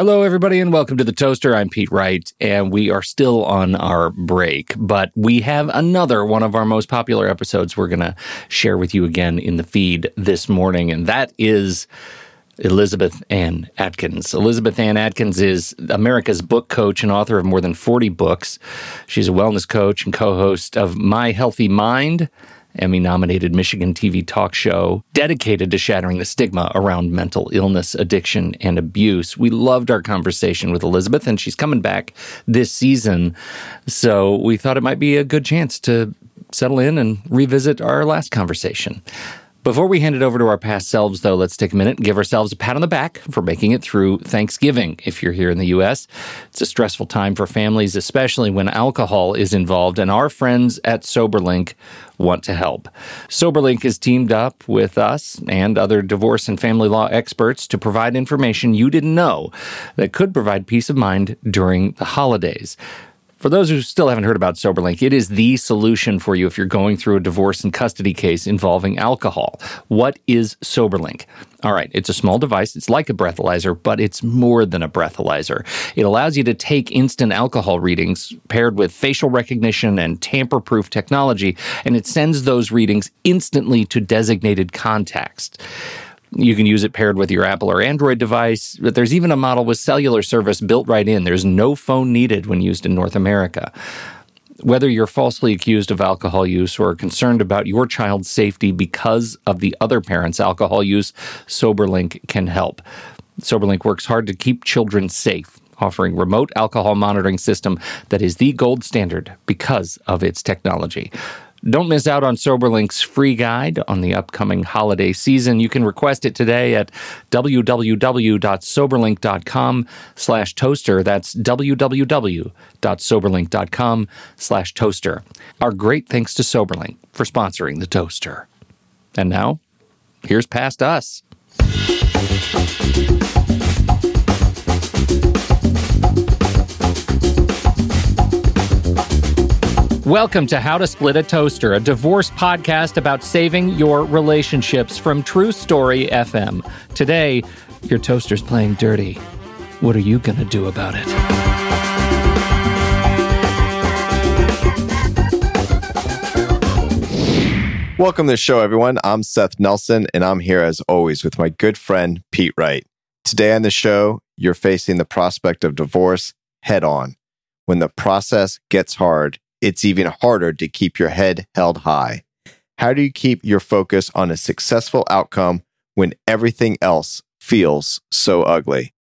Hello, everybody, and welcome to the Toaster. I'm Pete Wright, and we are still on our break, but we have another one of our most popular episodes we're going to share with you again in the feed this morning, and that is Elizabeth Ann Atkins. Elizabeth Ann Atkins is America's book coach and author of more than 40 books. She's a wellness coach and co host of MI Healthy Mind Emmy nominated Michigan TV talk show dedicated to shattering the stigma around mental illness, addiction, and abuse. We loved our conversation with Elizabeth, and she's coming back this season. So we thought it might be a good chance to settle in and revisit our last conversation. Before we hand it over to our past selves, though, let's take a minute and give ourselves a pat on the back for making it through Thanksgiving. If you're here in the U.S., it's a stressful time for families, especially when alcohol is involved, and our friends at SoberLink want to help. SoberLink has teamed up with us and other divorce and family law experts to provide information you didn't know that could provide peace of mind during the holidays. For those who still haven't heard about SoberLink, it is the solution for you if you're going through a divorce and custody case involving alcohol. What is SoberLink? All right, it's a small device. It's like a breathalyzer, but it's more than a breathalyzer. It allows you to take instant alcohol readings paired with facial recognition and tamper proof technology, and it sends those readings instantly to designated contacts. You can use it paired with your Apple or Android device, but there's even a model with cellular service built right in. There's no phone needed when used in North America. Whether you're falsely accused of alcohol use or concerned about your child's safety because of the other parent's alcohol use, SoberLink can help. SoberLink works hard to keep children safe, offering remote alcohol monitoring system that is the gold standard because of its technology. Don't miss out on SoberLink's free guide on the upcoming holiday season. You can request it today at www.soberlink.com slash toaster. That's www.soberlink.com slash toaster. Our great thanks to SoberLink for sponsoring the toaster. And now, here's past us. Welcome to How to Split a Toaster, a divorce podcast about saving your relationships from TruStory FM. Today, your toaster's playing dirty. What are you going to do about it? Welcome to the show, everyone. I'm Seth Nelson, and I'm here as always with my good friend, Pete Wright. Today on the show, you're facing the prospect of divorce head on. When the process gets hard, it's even harder to keep your head held high. How do you keep your focus on a successful outcome when everything else feels so ugly?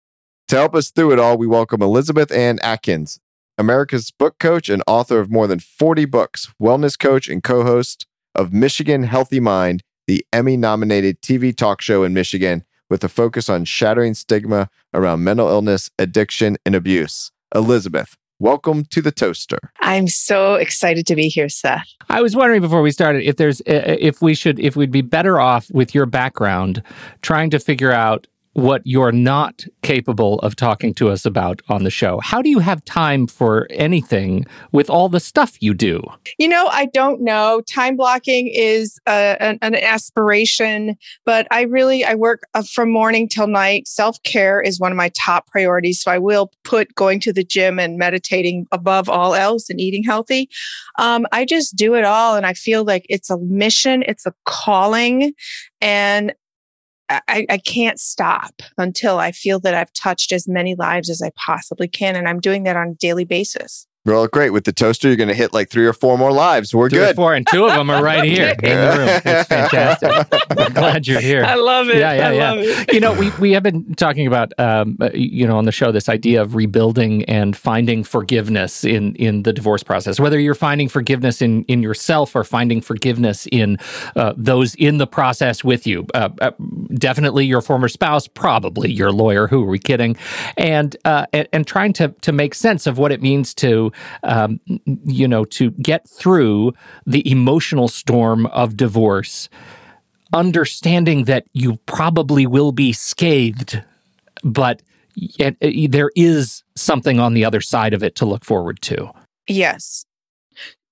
To help us through it all, we welcome Elizabeth Ann Atkins, America's book coach and author of more than 40 books, wellness coach and co host of Michigan Healthy Mind, the Emmy nominated TV talk show in Michigan with a focus on shattering stigma around mental illness, addiction, and abuse. Elizabeth, Welcome to the toaster. I'm so excited to be here, Seth. I was wondering before we started if there's uh, if we should if we'd be better off with your background trying to figure out what you're not capable of talking to us about on the show. How do you have time for anything with all the stuff you do? You know, I don't know. Time blocking is uh, an, an, aspiration, but I really I work uh, from morning till night. Self care is one of my top priorities, so I will put going to the gym and meditating above all else and eating healthy. Um, I just do it all, and I feel like it's a mission, it's a calling, and I, I can't stop until I feel that I've touched as many lives as I possibly can. And I'm doing that on a daily basis. Well, great. With the toaster, you're going to hit like three or four more lives. We're three good. four, and two of them are right here in the room. It's fantastic. I'm glad you're here. I love it. Yeah, yeah, I yeah. love it. you know, we, we have been talking about, um, uh, you know, on the show, this idea of rebuilding and finding forgiveness in, in the divorce process, whether you're finding forgiveness in, in yourself or finding forgiveness in uh, those in the process with you. Uh, uh, definitely your former spouse, probably your lawyer. Who are we kidding? And, uh, and, and trying to, to make sense of what it means to, um, you know, to get through the emotional storm of divorce, understanding that you probably will be scathed, but there is something on the other side of it to look forward to. Yes.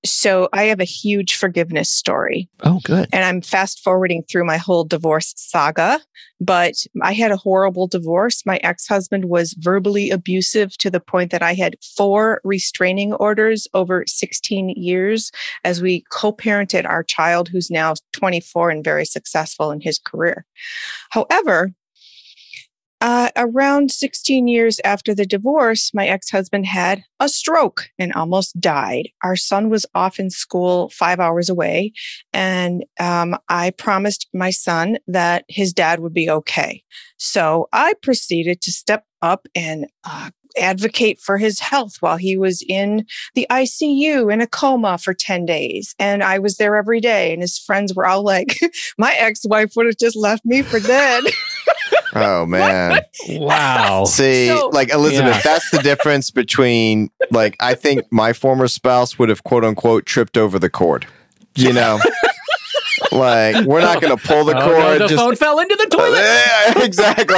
So I have a huge forgiveness story. Oh, good. And I'm fast forwarding through my whole divorce saga. But I had a horrible divorce. My ex husband was verbally abusive to the point that I had four restraining orders over 16 years as we co parented our child, who's now 24 and very successful in his career. However, uh, around 16 years after the divorce, my ex husband had a stroke and almost died. Our son was off in school five hours away, and um, I promised my son that his dad would be okay. So I proceeded to step up and uh, advocate for his health while he was in the ICU in a coma for 10 days. And I was there every day. And his friends were all like, my ex wife would have just left me for dead. Oh man. Wow. See, So- like Elizabeth, Yeah. that's the difference between like I think my former spouse would have quote unquote tripped over the cord. You know? like we're not gonna pull the Oh, cord no, the just phone fell into the toilet. Yeah, exactly.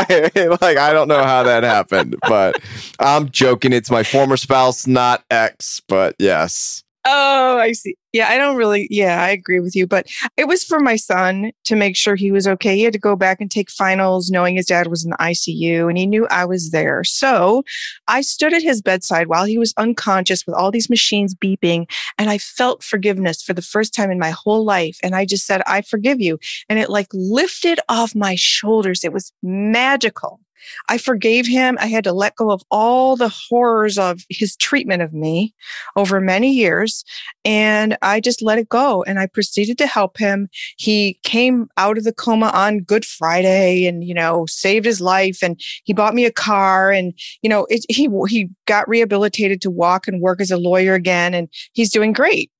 like I don't know how that happened, but I'm joking. It's my former spouse, not ex, but yes. Oh, I see. Yeah, I don't really. Yeah, I agree with you. But it was for my son to make sure he was okay. He had to go back and take finals, knowing his dad was in the ICU and he knew I was there. So I stood at his bedside while he was unconscious with all these machines beeping. And I felt forgiveness for the first time in my whole life. And I just said, I forgive you. And it like lifted off my shoulders. It was magical. I forgave him. I had to let go of all the horrors of his treatment of me over many years. And I just let it go and I proceeded to help him. He came out of the coma on Good Friday and, you know, saved his life and he bought me a car and, you know, it, he, he got rehabilitated to walk and work as a lawyer again and he's doing great.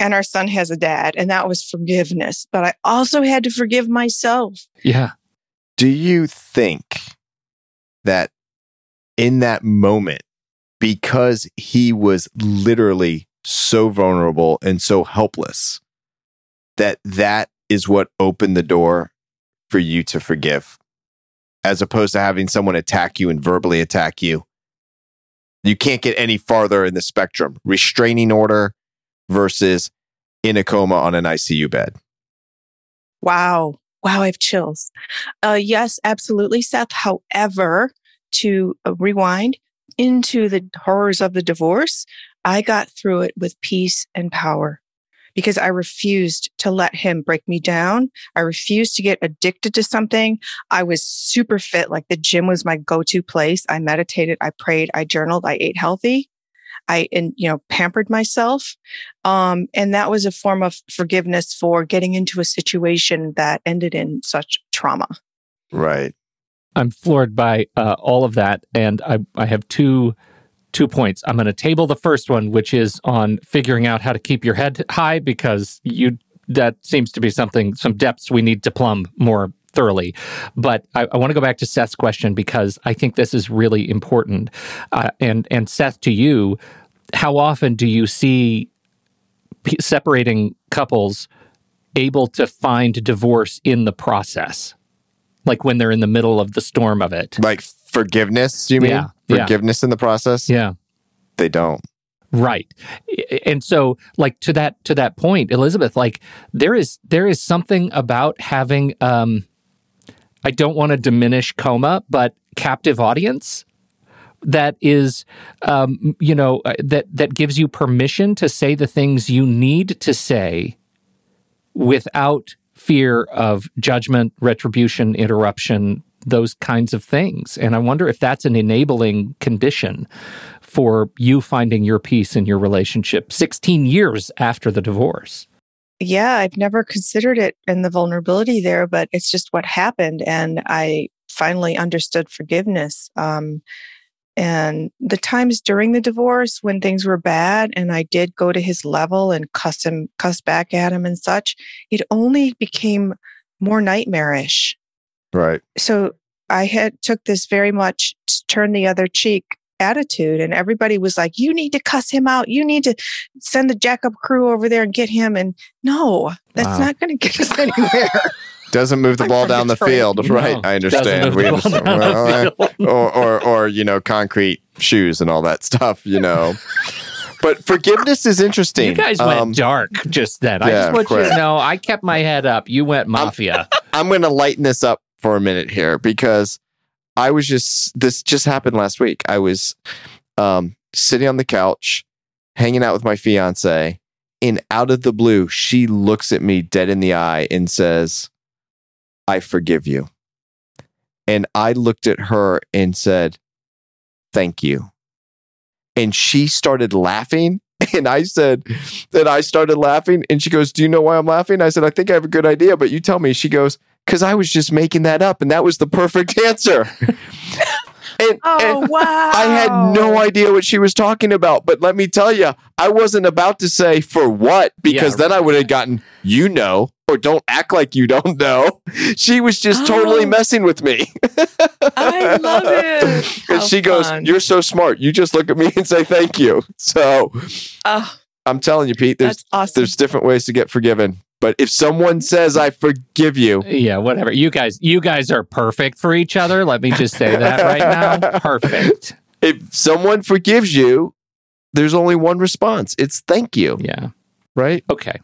And our son has a dad and that was forgiveness. But I also had to forgive myself. Yeah. Do you think that in that moment, because he was literally so vulnerable and so helpless, that that is what opened the door for you to forgive, as opposed to having someone attack you and verbally attack you? You can't get any farther in the spectrum. Restraining order versus in a coma on an ICU bed. Wow. Wow, I have chills. Uh, yes, absolutely, Seth. However, to uh, rewind into the horrors of the divorce, I got through it with peace and power because I refused to let him break me down. I refused to get addicted to something. I was super fit, like the gym was my go to place. I meditated, I prayed, I journaled, I ate healthy. I, and, you know, pampered myself. Um, and that was a form of forgiveness for getting into a situation that ended in such trauma. Right. I'm floored by uh, all of that, and I I have two two points. I'm going to table the first one, which is on figuring out how to keep your head high because you that seems to be something some depths we need to plumb more thoroughly. But I, I want to go back to Seth's question because I think this is really important. Uh, and and Seth, to you, how often do you see p- separating couples able to find divorce in the process? Like when they're in the middle of the storm of it. Like forgiveness, you mean? Yeah, yeah. Forgiveness in the process? Yeah. They don't. Right. And so like to that to that point, Elizabeth, like there is there is something about having um I don't want to diminish coma, but captive audience that is um you know uh, that that gives you permission to say the things you need to say without fear of judgment, retribution, interruption, those kinds of things. And I wonder if that's an enabling condition for you finding your peace in your relationship 16 years after the divorce. Yeah, I've never considered it and the vulnerability there, but it's just what happened. And I finally understood forgiveness. Um, and the times during the divorce when things were bad and I did go to his level and cuss him, cuss back at him and such, it only became more nightmarish. Right. so I had took this very much turn the other cheek attitude and everybody was like you need to cuss him out you need to send the jackup crew over there and get him and no that's Wow. not going to get us anywhere Doesn't move the ball down the field, No, right? I doesn't understand. move We the ball understand. down the Well, field. or, or, or, you know, concrete shoes and all that stuff, you know. but forgiveness is interesting. You guys Um, went dark just then. I just want you to know I kept my head up. You went mafia. I'm going to lighten this up for a minute here because I was just this just happened last week. I was um, sitting on the couch, hanging out with my fiance, and out of the blue, she looks at me dead in the eye and says, "I forgive you." And I looked at her and said, "Thank you." And she started laughing. And I said that I started laughing. And she goes, Do you know why I'm laughing? I said, I think I have a good idea, but you tell me. She goes, Because I was just making that up. And that was the perfect answer. and, Oh and wow! I had no idea what she was talking about. But let me tell you, I wasn't about to say for what, because Yeah. then I would have gotten, you know, or don't act like you don't know. She was just totally Oh. messing with me. I love it. And How she goes, fun. You're so smart. You just look at me and say thank you. So Oh, I'm telling you, Pete, there's awesome. there's different ways to get forgiven. But if someone says I forgive you, yeah, whatever. You guys, you guys are perfect for each other. Let me just say that right now. Perfect. if someone forgives you, there's only one response. It's thank you, Yeah. right? Okay.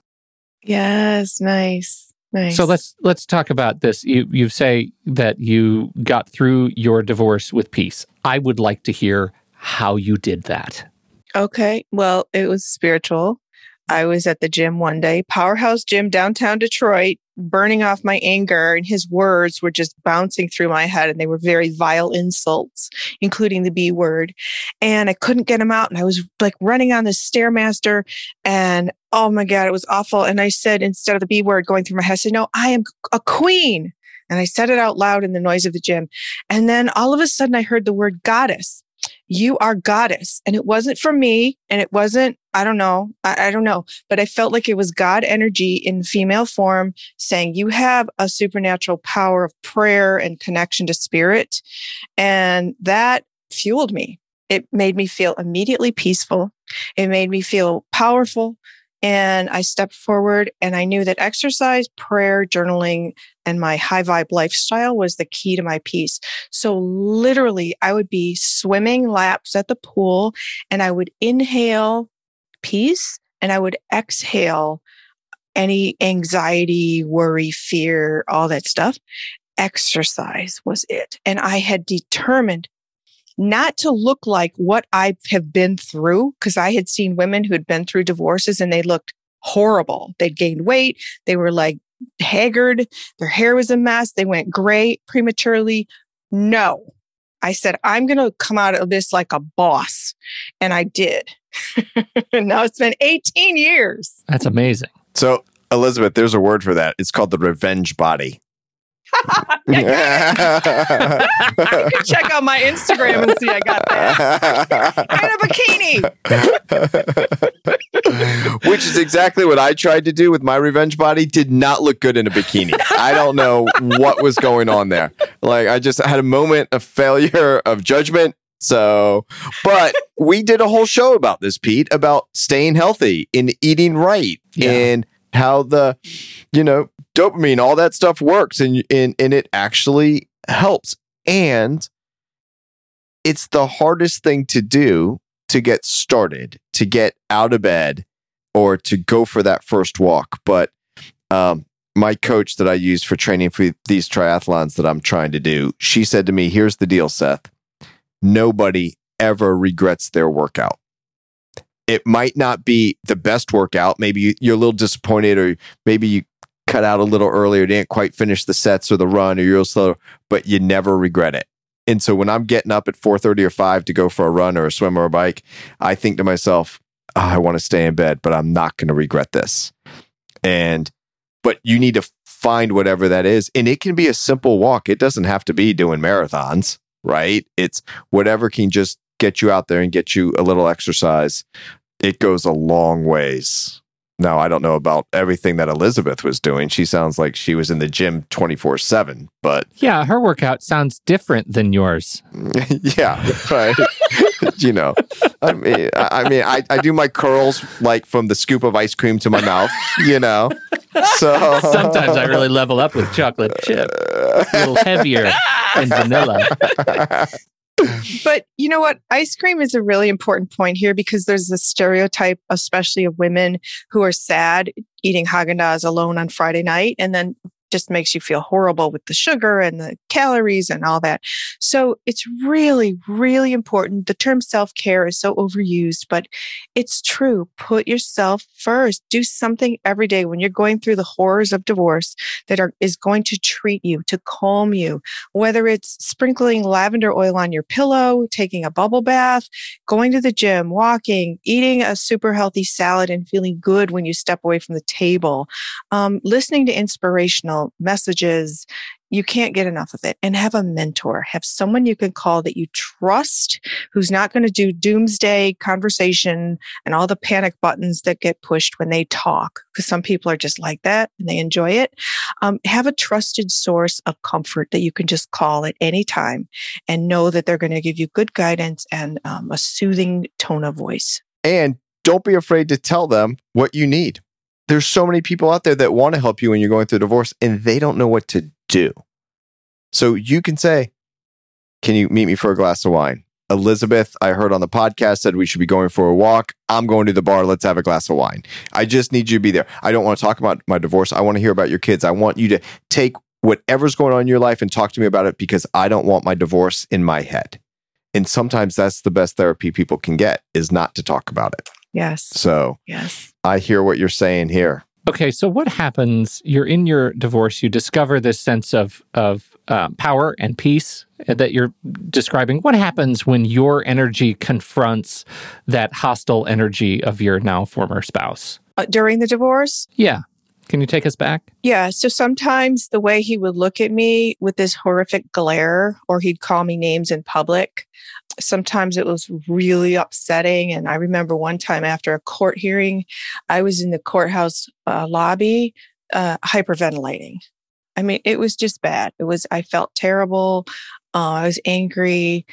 yes, nice, nice. So let's let's talk about this. You you say that you got through your divorce with peace. I would like to hear how you did that. Okay. Well, it was spiritual. I was at the gym one day, Powerhouse Gym downtown Detroit, burning off my anger, and his words were just bouncing through my head, and they were very vile insults, including the B word. And I couldn't get them out, and I was like running on the stairmaster, and oh my god, it was awful. And I said instead of the B word going through my head, I said, "No, I am a queen." And I said it out loud in the noise of the gym. And then all of a sudden, I heard the word goddess you are goddess and it wasn't from me and it wasn't i don't know. I, I don't know. But i felt like it was god energy in female form saying you have a supernatural power of prayer and connection to spirit. And that fueled me. It made me feel immediately peaceful. It made me feel powerful. And i stepped forward and i knew that exercise prayer journaling and my high vibe lifestyle was the key to my peace. So literally, I would be swimming laps at the pool and I would inhale peace and I would exhale any anxiety, worry, fear, all that stuff. Exercise was it. And I had determined not to look like what I have been through because I had seen women who had been through divorces and they looked horrible. They'd gained weight. They were like haggard. Their hair was a mess. They went gray prematurely. No. I said, I'm going to come out of this like a boss. And I did. and now it's been 18 years. That's amazing. So, Elizabeth, there's a word for that. It's called the revenge body. you can check out my Instagram and see I got that. And a bikini. Which is exactly what I tried to do with my revenge body. Did not look good in a bikini. I don't know what was going on there. Like I just had a moment of failure of judgment. So, but we did a whole show about this, Pete, about staying healthy and eating right Yeah. and how the, you know, dopamine, all that stuff works and, and, and it actually helps. And it's the hardest thing to do to get started, to get out of bed or to go for that first walk. But um, my coach that I use for training for these triathlons that I'm trying to do, she said to me, Here's the deal, Seth. Nobody ever regrets their workout. It might not be the best workout. Maybe you- you're a little disappointed, or maybe you cut out a little earlier, didn't quite finish the sets or the run, or you're a little slower, but you never regret it. And so when I'm getting up at 4:30 or 5 to go for a run or a swim or a bike, I think to myself, "Oh, I want to stay in bed, but I'm not going to regret this. And but you need to find whatever that is. And it can be a simple walk. It doesn't have to be doing marathons, right? It's whatever can just get you out there and get you a little exercise. It goes a long ways. Now, I don't know about everything that Elizabeth was doing. She sounds like she was in the gym 24 7, but Yeah, her workout sounds different than yours. yeah, right. you know, I mean, I, I mean, I, I do my curls like from the scoop of ice cream to my mouth, you know. So Sometimes I really level up with chocolate chip, a little heavier than vanilla. but you know what? Ice cream is a really important point here because there's a stereotype, especially of women who are sad eating Haagen Dazs alone on Friday night, and then just makes you feel horrible with the sugar and the calories and all that. So it's really, really important. The term self care is so overused, but it's true. Put yourself first. Do something every day when you're going through the horrors of divorce that are, is going to treat you, to calm you, whether it's sprinkling lavender oil on your pillow, taking a bubble bath, going to the gym, walking, eating a super healthy salad and feeling good when you step away from the table, um, listening to inspirational messages. You can't get enough of it. And have a mentor, have someone you can call that you trust who's not going to do doomsday conversation and all the panic buttons that get pushed when they talk, because some people are just like that and they enjoy it. Um, have a trusted source of comfort that you can just call at any time and know that they're going to give you good guidance and um, a soothing tone of voice. And don't be afraid to tell them what you need there's so many people out there that want to help you when you're going through a divorce and they don't know what to do. So you can say, Can you meet me for a glass of wine? Elizabeth, I heard on the podcast, said we should be going for a walk. I'm going to the bar. Let's have a glass of wine. I just need you to be there. I don't want to talk about my divorce. I want to hear about your kids. I want you to take whatever's going on in your life and talk to me about it because I don't want my divorce in my head. And sometimes that's the best therapy people can get is not to talk about it. Yes. So, yes. I hear what you're saying here. Okay, so what happens? You're in your divorce. You discover this sense of of uh, power and peace that you're describing. What happens when your energy confronts that hostile energy of your now former spouse uh, during the divorce? Yeah. Can you take us back? Yeah. So sometimes the way he would look at me with this horrific glare, or he'd call me names in public, sometimes it was really upsetting. And I remember one time after a court hearing, I was in the courthouse uh, lobby uh, hyperventilating. I mean, it was just bad. It was, I felt terrible. Uh, I was angry.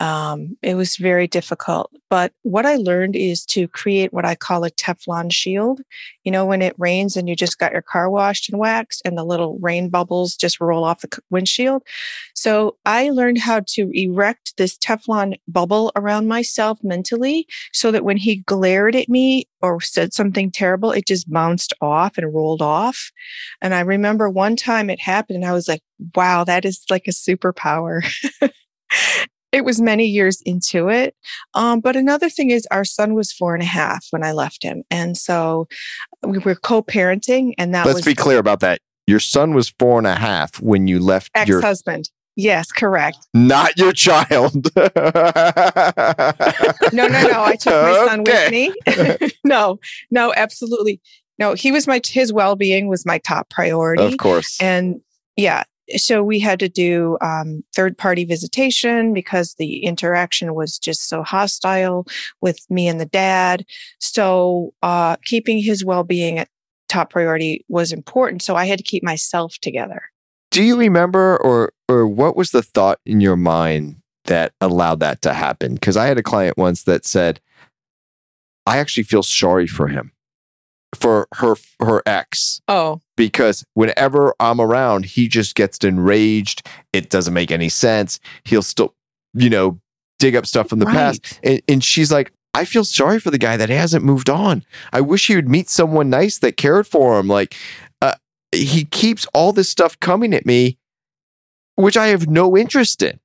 Um, it was very difficult. But what I learned is to create what I call a Teflon shield. You know, when it rains and you just got your car washed and waxed and the little rain bubbles just roll off the windshield. So I learned how to erect this Teflon bubble around myself mentally so that when he glared at me or said something terrible, it just bounced off and rolled off. And I remember one time it happened and I was like, wow, that is like a superpower. it was many years into it. Um, but another thing is, our son was four and a half when I left him, and so we were co-parenting, and that. Let's was be clear about that. Your son was four and a half when you left your ex-husband. Yes, correct. Not your child. no, no, no. I took my son with me. no, no, absolutely. No, he was my his well-being was my top priority. Of course. And yeah, so we had to do um, third party visitation because the interaction was just so hostile with me and the dad so uh, keeping his well-being at top priority was important so i had to keep myself together do you remember or or what was the thought in your mind that allowed that to happen because i had a client once that said i actually feel sorry for him for her her ex. Oh. Because whenever I'm around, he just gets enraged. It doesn't make any sense. He'll still, you know, dig up stuff from the right. past. And, and she's like, I feel sorry for the guy that hasn't moved on. I wish he would meet someone nice that cared for him. Like, uh, he keeps all this stuff coming at me, which I have no interest in.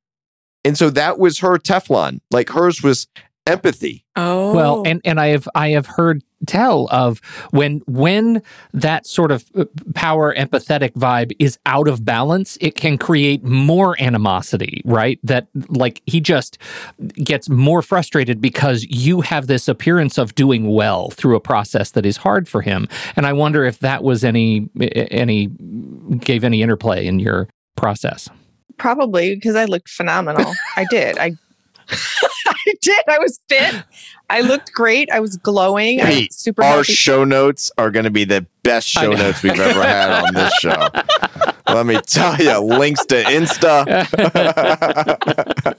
And so that was her Teflon. Like hers was empathy. Oh. Well, and and I have I have heard tell of when when that sort of uh, power empathetic vibe is out of balance, it can create more animosity, right? That like he just gets more frustrated because you have this appearance of doing well through a process that is hard for him. And I wonder if that was any any gave any interplay in your process. Probably because I looked phenomenal. I did. I I did. I was fit. I looked great. I was glowing. Hey, was super. Our healthy. show notes are going to be the best show notes we've ever had on this show. Let me tell you, links to Insta.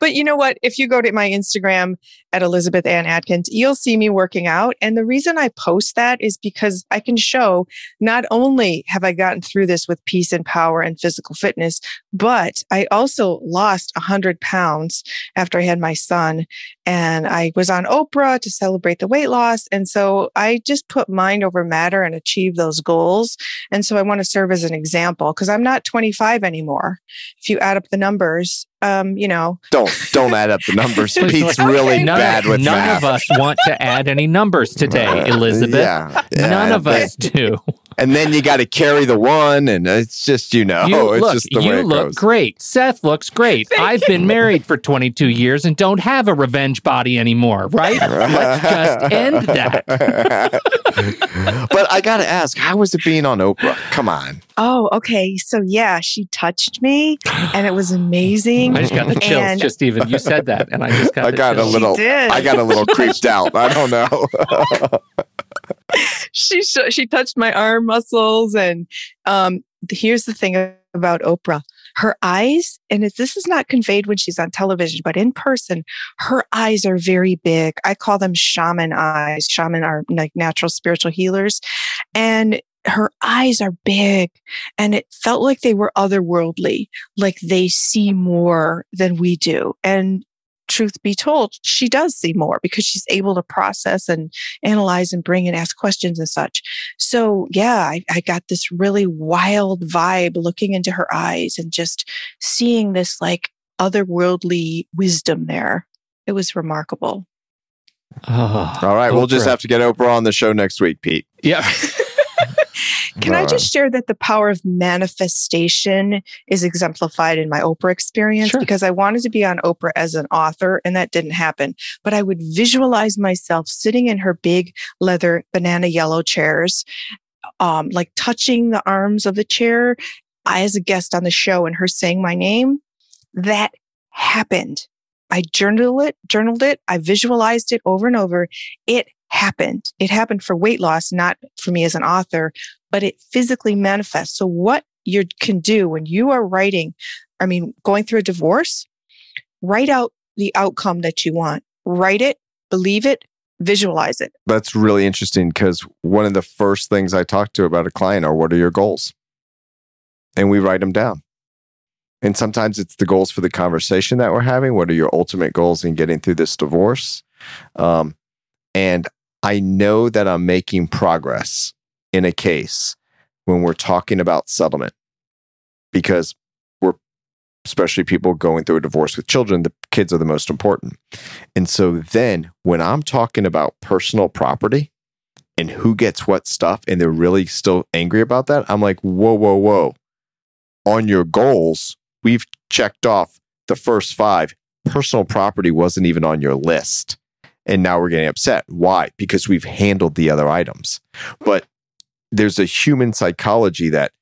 but you know what? If you go to my Instagram at Elizabeth Ann Atkins, you'll see me working out. And the reason I post that is because I can show not only have I gotten through this with peace and power and physical fitness, but I also lost 100 pounds after I had my son. And I was on Oprah to celebrate the weight loss. And so I just put mind over matter and achieve those goals. And so I want to serve as an example because I'm not 25 anymore. If you add up the numbers, um, you know, don't don't add up the numbers. Pete's really none, bad with none math. of us want to add any numbers today, Elizabeth. Yeah, yeah, none of and us do. And then you got to carry the one, and it's just you know, You it's look, just the way you it look goes. great. Seth looks great. I've been married for 22 years and don't have a revenge body anymore, right? Let's just end that. but I got to ask, how was it being on Oprah? Come on. oh, okay. So yeah, she touched me and it was amazing. I just got the chills. And- just even you said that, and I just got. I the got a little. I got a little creeped out. I don't know. She sh- she touched my arm muscles and um here's the thing about Oprah. Her eyes and this is not conveyed when she's on television but in person her eyes are very big. I call them shaman eyes. Shaman are like natural spiritual healers. And her eyes are big and it felt like they were otherworldly like they see more than we do. And truth be told she does see more because she's able to process and analyze and bring and ask questions and such. So yeah, I, I got this really wild vibe looking into her eyes and just seeing this like otherworldly wisdom there. It was remarkable. Oh, All right, we'll just have to get Oprah on the show next week, Pete. Yeah. Can I just share that the power of manifestation is exemplified in my Oprah experience? Sure. Because I wanted to be on Oprah as an author and that didn't happen. But I would visualize myself sitting in her big leather banana yellow chairs, um, like touching the arms of the chair I, as a guest on the show and her saying my name. That happened. I journaled it, journaled it. I visualized it over and over. It happened. It happened for weight loss, not for me as an author, but it physically manifests. So what you can do when you are writing, I mean, going through a divorce, write out the outcome that you want. Write it, believe it, visualize it. That's really interesting because one of the first things I talk to about a client are what are your goals? And we write them down. And sometimes it's the goals for the conversation that we're having. What are your ultimate goals in getting through this divorce? Um, and I know that I'm making progress in a case when we're talking about settlement because we're, especially people going through a divorce with children, the kids are the most important. And so then when I'm talking about personal property and who gets what stuff, and they're really still angry about that, I'm like, whoa, whoa, whoa. On your goals, we've checked off the first five. Personal property wasn't even on your list. And now we're getting upset. Why? Because we've handled the other items. But there's a human psychology that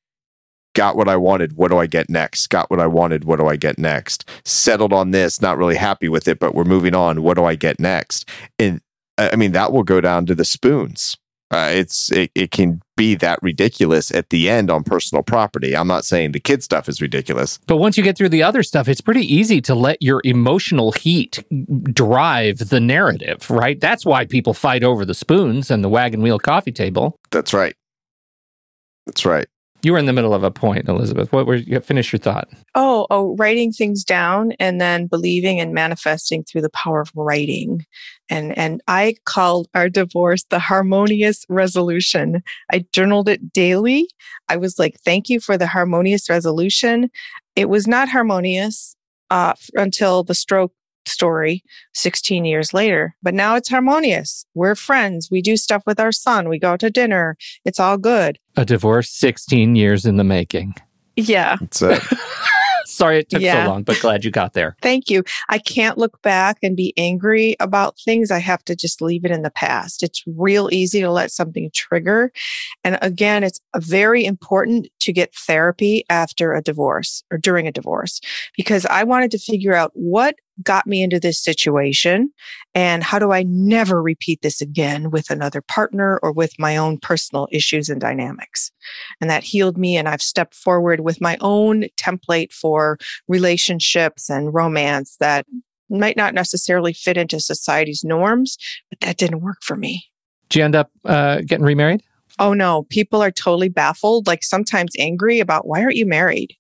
got what I wanted. What do I get next? Got what I wanted. What do I get next? Settled on this, not really happy with it, but we're moving on. What do I get next? And I mean, that will go down to the spoons. Uh, it's it, it can be that ridiculous at the end on personal property. I'm not saying the kid stuff is ridiculous. But once you get through the other stuff, it's pretty easy to let your emotional heat drive the narrative, right? That's why people fight over the spoons and the wagon wheel coffee table. That's right. That's right. You were in the middle of a point, Elizabeth. What were you finish your thought? Oh, oh, writing things down and then believing and manifesting through the power of writing. And and I called our divorce the harmonious resolution. I journaled it daily. I was like, thank you for the harmonious resolution. It was not harmonious uh, until the stroke story 16 years later, but now it's harmonious. We're friends. We do stuff with our son. We go to dinner. It's all good. A divorce 16 years in the making. Yeah. That's it. Sorry it took Yeah. so long, but glad you got there. Thank you. I can't look back and be angry about things. I have to just leave it in the past. It's real easy to let something trigger. And again, it's very important to get therapy after a divorce or during a divorce because I wanted to figure out what got me into this situation? And how do I never repeat this again with another partner or with my own personal issues and dynamics? And that healed me. And I've stepped forward with my own template for relationships and romance that might not necessarily fit into society's norms, but that didn't work for me. Did you end up uh, getting remarried? Oh no, people are totally baffled, like sometimes angry about why aren't you married?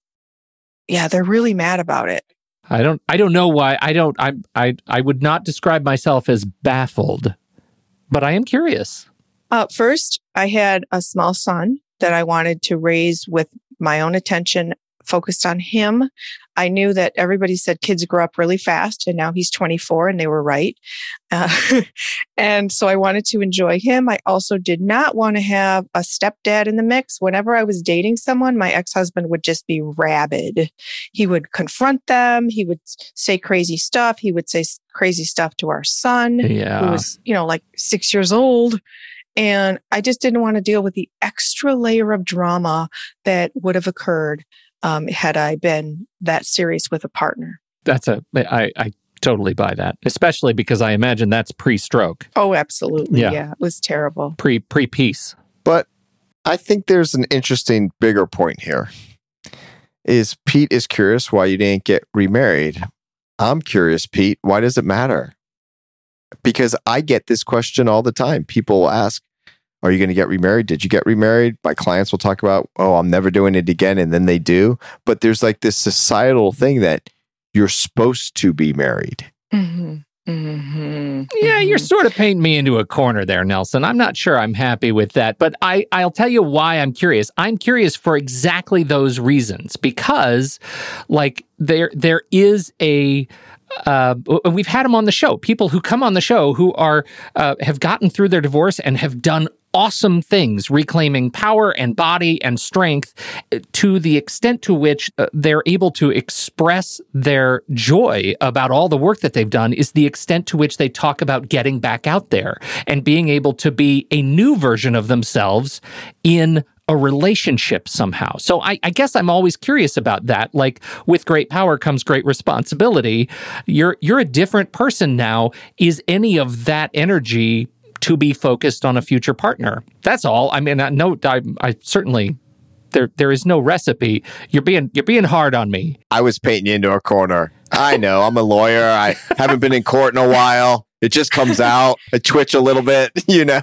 Yeah, they're really mad about it. I don't I don't know why. I don't I I I would not describe myself as baffled, but I am curious. Uh, first, I had a small son that I wanted to raise with my own attention focused on him. I knew that everybody said kids grow up really fast, and now he's 24, and they were right. Uh, and so I wanted to enjoy him. I also did not want to have a stepdad in the mix. Whenever I was dating someone, my ex husband would just be rabid. He would confront them, he would say crazy stuff, he would say crazy stuff to our son, yeah. who was, you know, like six years old. And I just didn't want to deal with the extra layer of drama that would have occurred um, had I been that serious with a partner. That's a, I, I totally buy that, especially because I imagine that's pre stroke. Oh, absolutely. Yeah. yeah. It was terrible. Pre pre peace. But I think there's an interesting bigger point here. Is Pete is curious why you didn't get remarried. I'm curious, Pete, why does it matter? Because I get this question all the time. People ask, are you going to get remarried? Did you get remarried? My clients will talk about, oh, I'm never doing it again. And then they do. But there's like this societal thing that you're supposed to be married. Mm-hmm. Mm-hmm. Yeah, you're mm-hmm. sort of painting me into a corner there, Nelson. I'm not sure I'm happy with that, but I, I'll tell you why I'm curious. I'm curious for exactly those reasons because, like, there there is a uh, we've had them on the show. People who come on the show who are uh, have gotten through their divorce and have done awesome things, reclaiming power and body and strength uh, to the extent to which uh, they're able to express their joy about all the work that they've done is the extent to which they talk about getting back out there and being able to be a new version of themselves in a relationship somehow. So I, I, guess I'm always curious about that. Like with great power comes great responsibility. You're you're a different person now. Is any of that energy to be focused on a future partner? That's all. I mean, I no, I, I certainly there there is no recipe. You're being you're being hard on me. I was painting you into a corner. I know. I'm a lawyer. I haven't been in court in a while. It just comes out. I twitch a little bit, you know.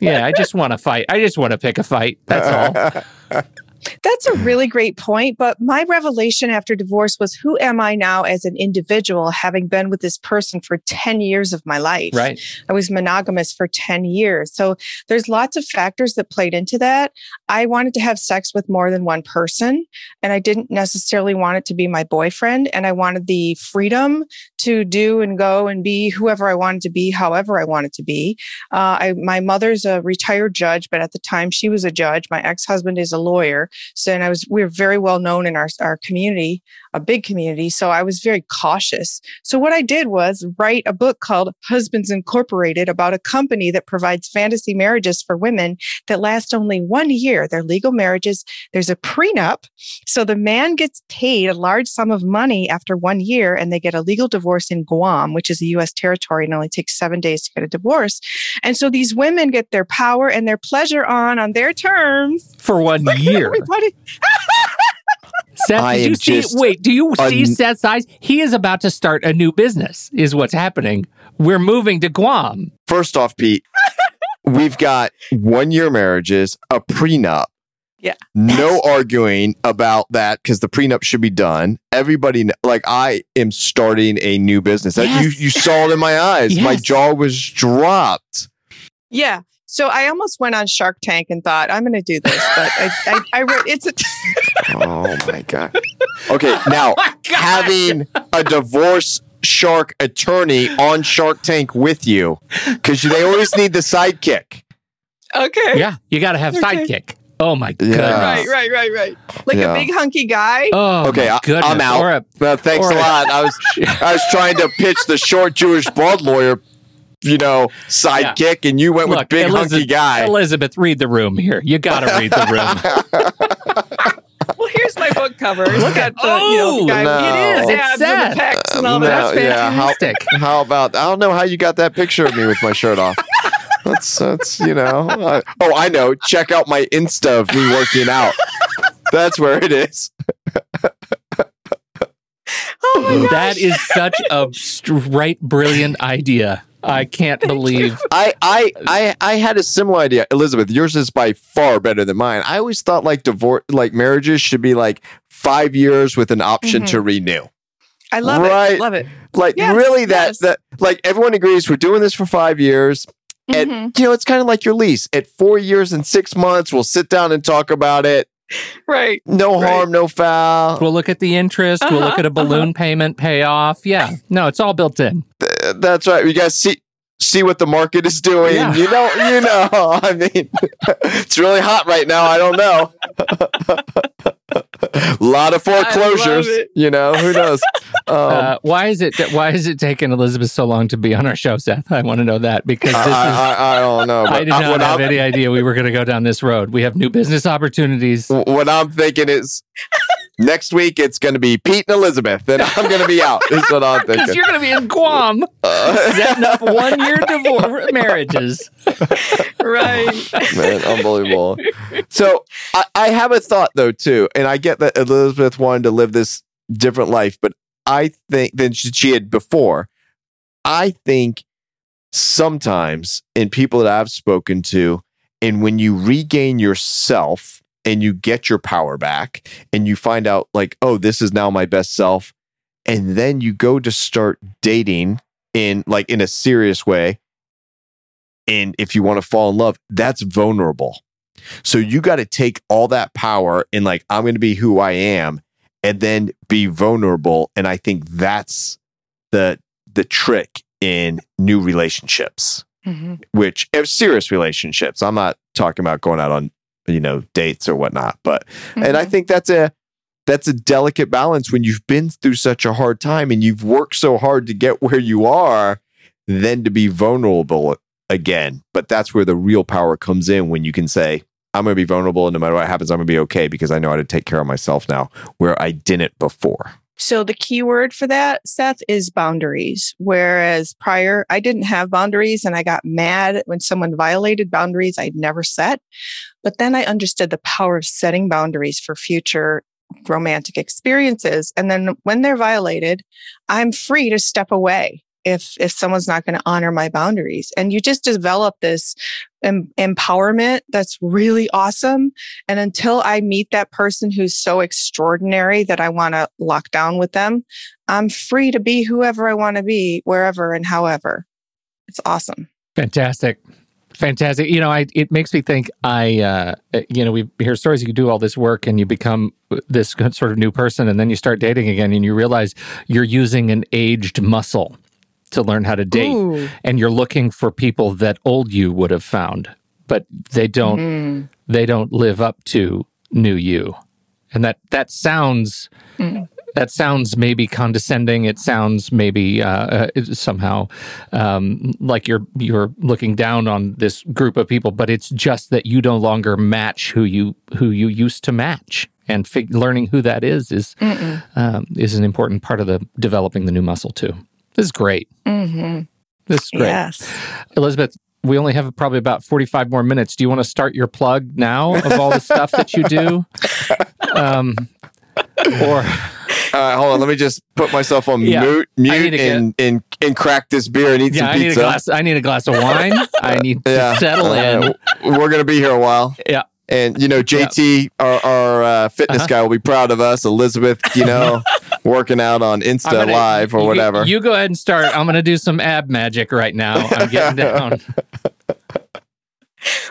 yeah, I just want to fight. I just want to pick a fight. That's all. That's a really great point. But my revelation after divorce was who am I now as an individual, having been with this person for 10 years of my life? Right. I was monogamous for 10 years. So there's lots of factors that played into that. I wanted to have sex with more than one person, and I didn't necessarily want it to be my boyfriend. And I wanted the freedom to do and go and be whoever I wanted to be, however I wanted to be. Uh, I, my mother's a retired judge, but at the time she was a judge. My ex husband is a lawyer. So, and I was, we are very well known in our, our community, a big community. So I was very cautious. So what I did was write a book called Husbands Incorporated about a company that provides fantasy marriages for women that last only one year. They're legal marriages. There's a prenup. So the man gets paid a large sum of money after one year and they get a legal divorce in Guam, which is a U.S. territory and only takes seven days to get a divorce. And so these women get their power and their pleasure on on their terms for one year. Everybody. Seth, I did you see? Wait, do you un- see Seth's eyes? He is about to start a new business. Is what's happening. We're moving to Guam. First off, Pete, we've got one year marriages, a prenup. Yeah. No arguing about that because the prenup should be done. Everybody, like, I am starting a new business. Yes. you, you saw it in my eyes. Yes. My jaw was dropped. Yeah. So I almost went on Shark Tank and thought I'm going to do this, but I, I, I wrote it's a. T- oh my god! Okay, now oh having a divorce shark attorney on Shark Tank with you because they always need the sidekick. Okay. Yeah, you got to have okay. sidekick. Oh my god! Right, right, right, right. Like yeah. a big hunky guy. Oh, okay. I, am out. A, uh, thanks a lot. I was I was trying to pitch the short Jewish blood lawyer you know, sidekick, yeah. and you went Look, with big Elizabeth, hunky guy. Elizabeth, read the room here. You got to read the room. well, here's my book cover. Look at the, oh, you know, oh, the guy no. it is. It's Seth. and all that. no, yeah, how, fantastic. how about? I don't know how you got that picture of me with my shirt off. That's that's you know. I, oh, I know. Check out my Insta of me working out. That's where it is. Oh my gosh. That is such a straight, brilliant idea. I can't believe. I, I I I had a similar idea, Elizabeth. Yours is by far better than mine. I always thought like divorce, like marriages should be like five years with an option Mhm. to renew. I love Right. it. Love it. Like Yes, really, that yes. that like everyone agrees we're doing this for five years. And Mhm. you know, it's kind of like your lease. At four years and six months, we'll sit down and talk about it. Right. No Right. harm, no foul. We'll look at the interest. we'll look Uh-huh, at a balloon payment payoff. Yeah. No, it's all built in. Uh, That's right. You guys see see what the market is doing. Yeah. You know, you know. I mean, it's really hot right now. I don't know. A lot of foreclosures. You know, who knows? Um, uh, why is it? Why is it taking Elizabeth so long to be on our show, Seth? I want to know that because this I, is. I, I, I don't know. I did not have I'm, any idea we were going to go down this road. We have new business opportunities. what I'm thinking is next week it's going to be Pete and Elizabeth, and I'm going to be out. Is what I'm Because thinking. you're going to be in Guam Uh, setting up one year divorce marriages. Right. man, unbelievable. So I, I have a thought though too, and I get that Elizabeth wanted to live this different life, but I think than she, she had before. I think sometimes in people that I've spoken to, and when you regain yourself and you get your power back, and you find out like, oh, this is now my best self, and then you go to start dating in like in a serious way and if you want to fall in love, that's vulnerable. So you got to take all that power and like, I'm going to be who I am and then be vulnerable. And I think that's the, the trick in new relationships, Mhm. which are serious relationships. I'm not talking about going out on, you know, dates or whatnot, but, and I Mhm. think that's a, that's a delicate balance when you've been through such a hard time and you've worked so hard to get where you are, then to be vulnerable again. But that's where the real power comes in when you can say, I'm going to be vulnerable and no matter what happens, I'm going to be okay because I know how to take care of myself now where I didn't before. So the key word for that, Seth, is boundaries. Whereas prior, I didn't have boundaries and I got mad when someone violated boundaries I'd never set. But then I understood the power of setting boundaries for future romantic experiences. And then when they're violated, I'm free to step away if if someone's not going to honor my boundaries. And you just develop this em- empowerment that's really awesome. And until I meet that person who's so extraordinary that I want to lock down with them, I'm free to be whoever I want to be, wherever and however. It's awesome. Fantastic. Fantastic. You know, I it makes me think I uh you know, we hear stories you do all this work and you become this sort of new person and then you start dating again and you realize you're using an aged muscle to learn how to date Ooh. and you're looking for people that old you would have found, but they don't Mm. they don't live up to new you. And that that sounds Mm. that sounds maybe condescending. It sounds maybe uh, uh, somehow um, like you're you're looking down on this group of people, but it's just that you no longer match who you who you used to match, and fig- learning who that is is um, is an important part of the developing the new muscle too. This is great. Mhm. This is great, Yes. Elizabeth. We only have probably about forty five more minutes. Do you want to start your plug now of all the stuff that you do? Um, or Uh, hold on, let me just put myself on Yeah, mute, mute get- and, and and crack this beer and eat yeah, some I need a pizza. glass. I need a glass of wine. I need to Yeah. settle in. Uh, we're gonna be here a while. Yeah. And you know, JT, our, our uh, fitness Uh-huh. guy, will be proud of us. Elizabeth, you know, working out on Insta gonna- Live or you- whatever. You, go ahead and start. I'm going to do some ab magic right now. I'm getting down.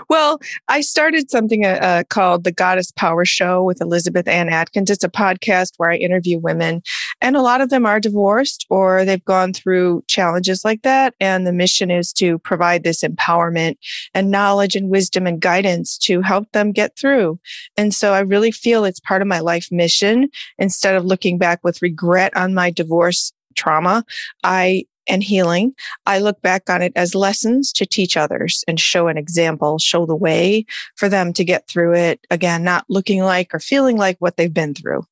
Well, I started something uh, uh, called the Goddess Power Show with Elizabeth Ann Atkins. It's a podcast where I interview women, and a lot of them are divorced or they've gone through challenges like that. And the mission is to provide this empowerment and knowledge and wisdom and guidance to help them get through. And so I really feel it's part of my life mission. Instead of looking back with regret on my divorce trauma, I and healing. I look back on it as lessons to teach others and show an example, show the way for them to get through it. Again, not looking like or feeling like what they've been through.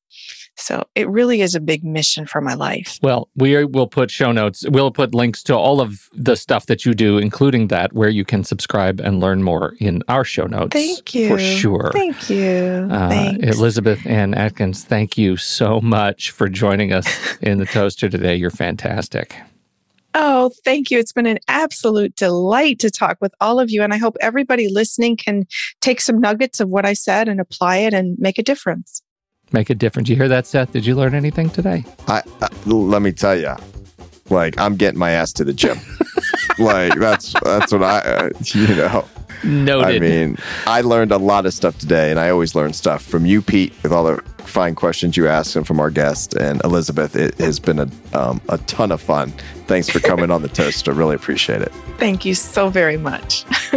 So it really is a big mission for my life. Well, we will put show notes. We'll put links to all of the stuff that you do, including that, where you can subscribe and learn more in our show notes. Thank you. For sure. Thank you. Uh, Elizabeth Ann Atkins, thank you so much for joining us in the toaster today. You're fantastic. Oh, thank you. It's been an absolute delight to talk with all of you. And I hope everybody listening can take some nuggets of what I said and apply it and make a difference. Make a difference. You hear that, Seth? Did you learn anything today? I, I let me tell you, like I'm getting my ass to the gym. like that's that's what I, uh, you know. Noted. I mean, I learned a lot of stuff today, and I always learn stuff from you, Pete, with all the fine questions you asked, and from our guest and Elizabeth. It has been a um, a ton of fun. Thanks for coming on the toaster. Really appreciate it. Thank you so very much.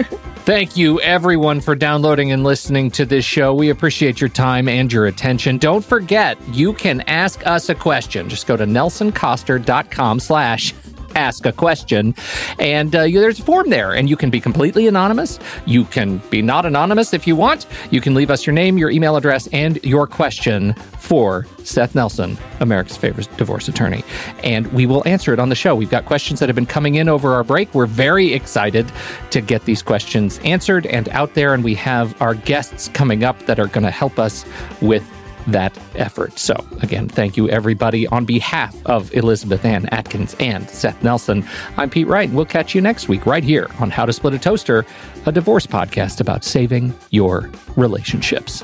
Thank you, everyone, for downloading and listening to this show. We appreciate your time and your attention. Don't forget, you can ask us a question. Just go to nelsoncoster.com slash ask a question. And uh, you, there's a form there, and you can be completely anonymous. You can be not anonymous if you want. You can leave us your name, your email address, and your question for Seth Nelson, America's favorite divorce attorney. And we will answer it on the show. We've got questions that have been coming in over our break. We're very excited to get these questions answered and out there. And we have our guests coming up that are going to help us with that effort. So, again, thank you, everybody. On behalf of Elizabeth Ann Atkins and Seth Nelson, I'm Pete Wright. and We'll catch you next week right here on How to Split a Toaster, a divorce podcast about saving your relationships.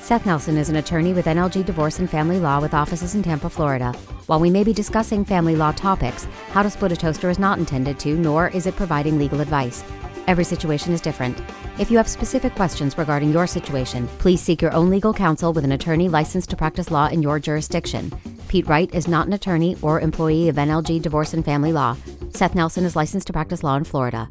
Seth Nelson is an attorney with NLG Divorce and Family Law with offices in Tampa, Florida. While we may be discussing family law topics, How to Split a Toaster is not intended to, nor is it providing legal advice. Every situation is different. If you have specific questions regarding your situation, please seek your own legal counsel with an attorney licensed to practice law in your jurisdiction. Pete Wright is not an attorney or employee of NLG Divorce and Family Law. Seth Nelson is licensed to practice law in Florida.